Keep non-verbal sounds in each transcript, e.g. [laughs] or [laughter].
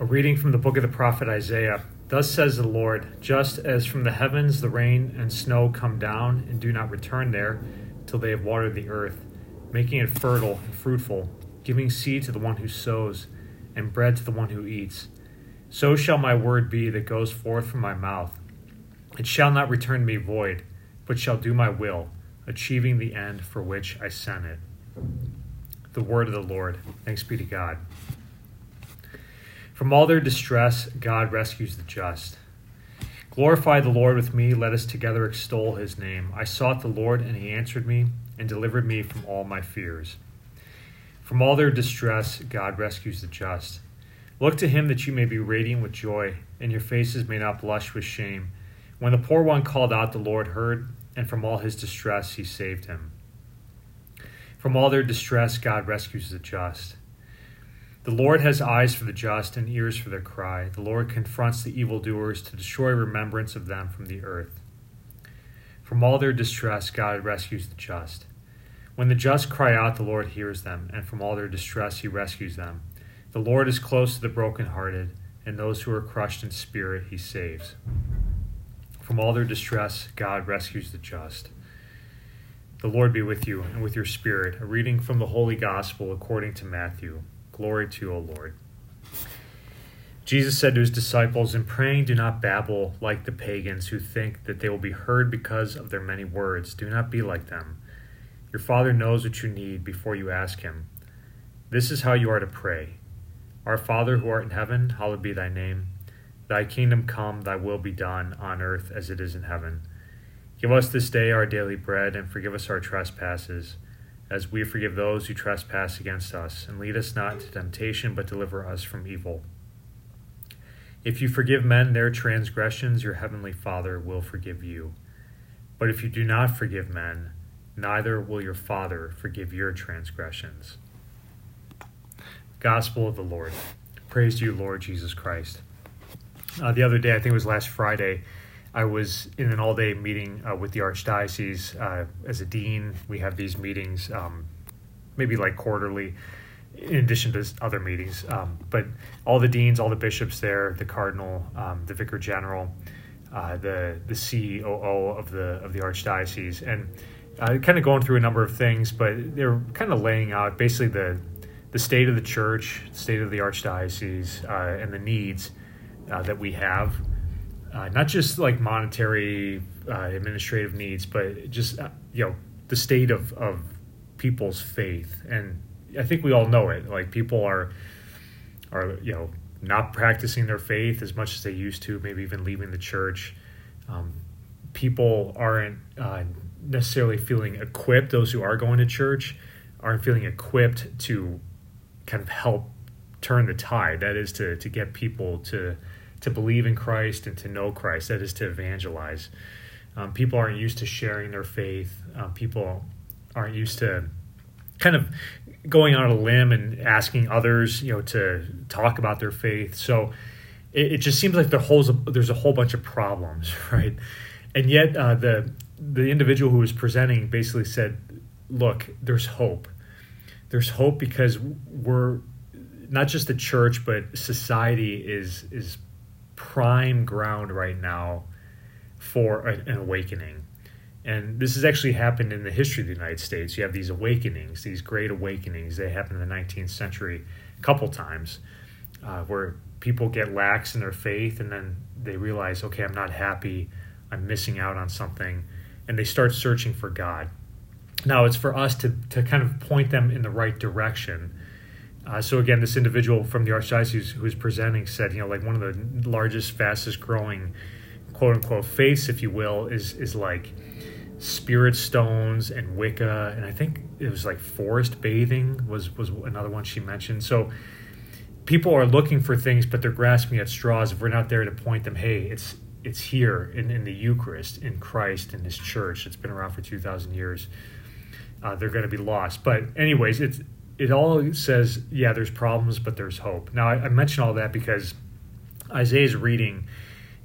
A reading from the book of the prophet Isaiah. Thus says the Lord Just as from the heavens the rain and snow come down and do not return there till they have watered the earth, making it fertile and fruitful, giving seed to the one who sows, and bread to the one who eats, so shall my word be that goes forth from my mouth. It shall not return to me void, but shall do my will, achieving the end for which I sent it. The word of the Lord. Thanks be to God. From all their distress, God rescues the just. Glorify the Lord with me, let us together extol his name. I sought the Lord, and he answered me, and delivered me from all my fears. From all their distress, God rescues the just. Look to him that you may be radiant with joy, and your faces may not blush with shame. When the poor one called out, the Lord heard, and from all his distress he saved him. From all their distress, God rescues the just. The Lord has eyes for the just and ears for their cry. The Lord confronts the evildoers to destroy remembrance of them from the earth. From all their distress, God rescues the just. When the just cry out, the Lord hears them, and from all their distress, he rescues them. The Lord is close to the brokenhearted, and those who are crushed in spirit, he saves. From all their distress, God rescues the just. The Lord be with you and with your spirit. A reading from the Holy Gospel according to Matthew. Glory to you, O Lord. Jesus said to his disciples, In praying, do not babble like the pagans who think that they will be heard because of their many words. Do not be like them. Your Father knows what you need before you ask Him. This is how you are to pray Our Father who art in heaven, hallowed be thy name. Thy kingdom come, thy will be done, on earth as it is in heaven. Give us this day our daily bread, and forgive us our trespasses as we forgive those who trespass against us, and lead us not to temptation, but deliver us from evil. If you forgive men their transgressions, your heavenly Father will forgive you. But if you do not forgive men, neither will your Father forgive your transgressions. Gospel of the Lord. Praise to you, Lord Jesus Christ. Uh, the other day, I think it was last Friday, I was in an all day meeting uh, with the Archdiocese. Uh, as a dean, we have these meetings, um, maybe like quarterly, in addition to other meetings. Um, but all the deans, all the bishops there, the cardinal, um, the vicar general, uh, the the COO of the of the Archdiocese, and uh, kind of going through a number of things, but they're kind of laying out basically the the state of the church, state of the Archdiocese, uh, and the needs uh, that we have uh, not just like monetary uh, administrative needs, but just uh, you know the state of of people's faith. And I think we all know it. Like people are are you know not practicing their faith as much as they used to, maybe even leaving the church. Um, people aren't uh, necessarily feeling equipped. Those who are going to church aren't feeling equipped to kind of help turn the tide. That is to to get people to to believe in Christ and to know Christ. That is to evangelize. Um, people aren't used to sharing their faith. Um, people aren't used to kind of going on a limb and asking others, you know, to talk about their faith. So it, it just seems like the whole, there's a whole bunch of problems, [laughs] right? And yet uh, the the individual who was presenting basically said, "Look, there's hope. There's hope because we're not just the church, but society is is prime ground right now for a, an awakening. And this has actually happened in the history of the United States. You have these awakenings, these great awakenings. They happen in the 19th century a couple times uh, where people get lax in their faith and then they realize, okay, I'm not happy. I'm missing out on something. And they start searching for God. Now, it's for us to, to kind of point them in the right direction uh, so again, this individual from the archdiocese who's presenting said, you know, like one of the largest, fastest growing, quote unquote, faiths, if you will, is is like spirit stones and Wicca, and I think it was like forest bathing was was another one she mentioned. So people are looking for things, but they're grasping at straws. If we're not there to point them, hey, it's it's here in, in the Eucharist, in Christ, in His Church. It's been around for two thousand years. Uh, they're going to be lost. But anyways, it's it all says, yeah, there's problems, but there's hope. Now, I, I mention all that because Isaiah's reading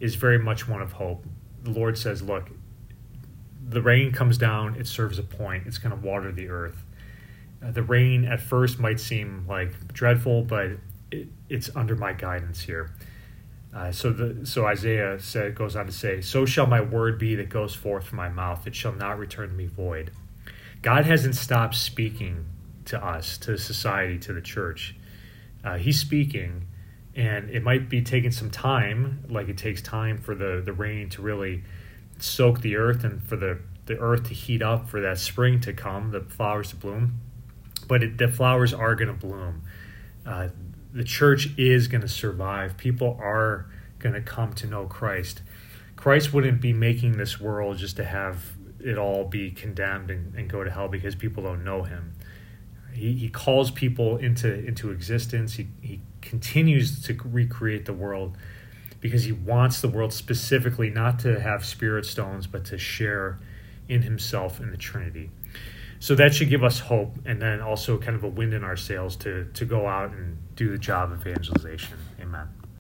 is very much one of hope. The Lord says, look, the rain comes down, it serves a point, it's going to water the earth. Uh, the rain at first might seem like dreadful, but it, it's under my guidance here. Uh, so the so Isaiah said goes on to say, "So shall my word be that goes forth from my mouth; it shall not return to me void." God hasn't stopped speaking to us, to society, to the church. Uh, he's speaking, and it might be taking some time, like it takes time for the the rain to really soak the earth and for the the earth to heat up for that spring to come, the flowers to bloom. But it, the flowers are going to bloom. Uh, the church is going to survive. People are going to come to know Christ. Christ wouldn't be making this world just to have it all be condemned and, and go to hell because people don't know him. He, he calls people into, into existence. He, he continues to recreate the world because he wants the world specifically not to have spirit stones, but to share in himself in the Trinity. So that should give us hope and then also kind of a wind in our sails to, to go out and do the job of evangelization. Amen.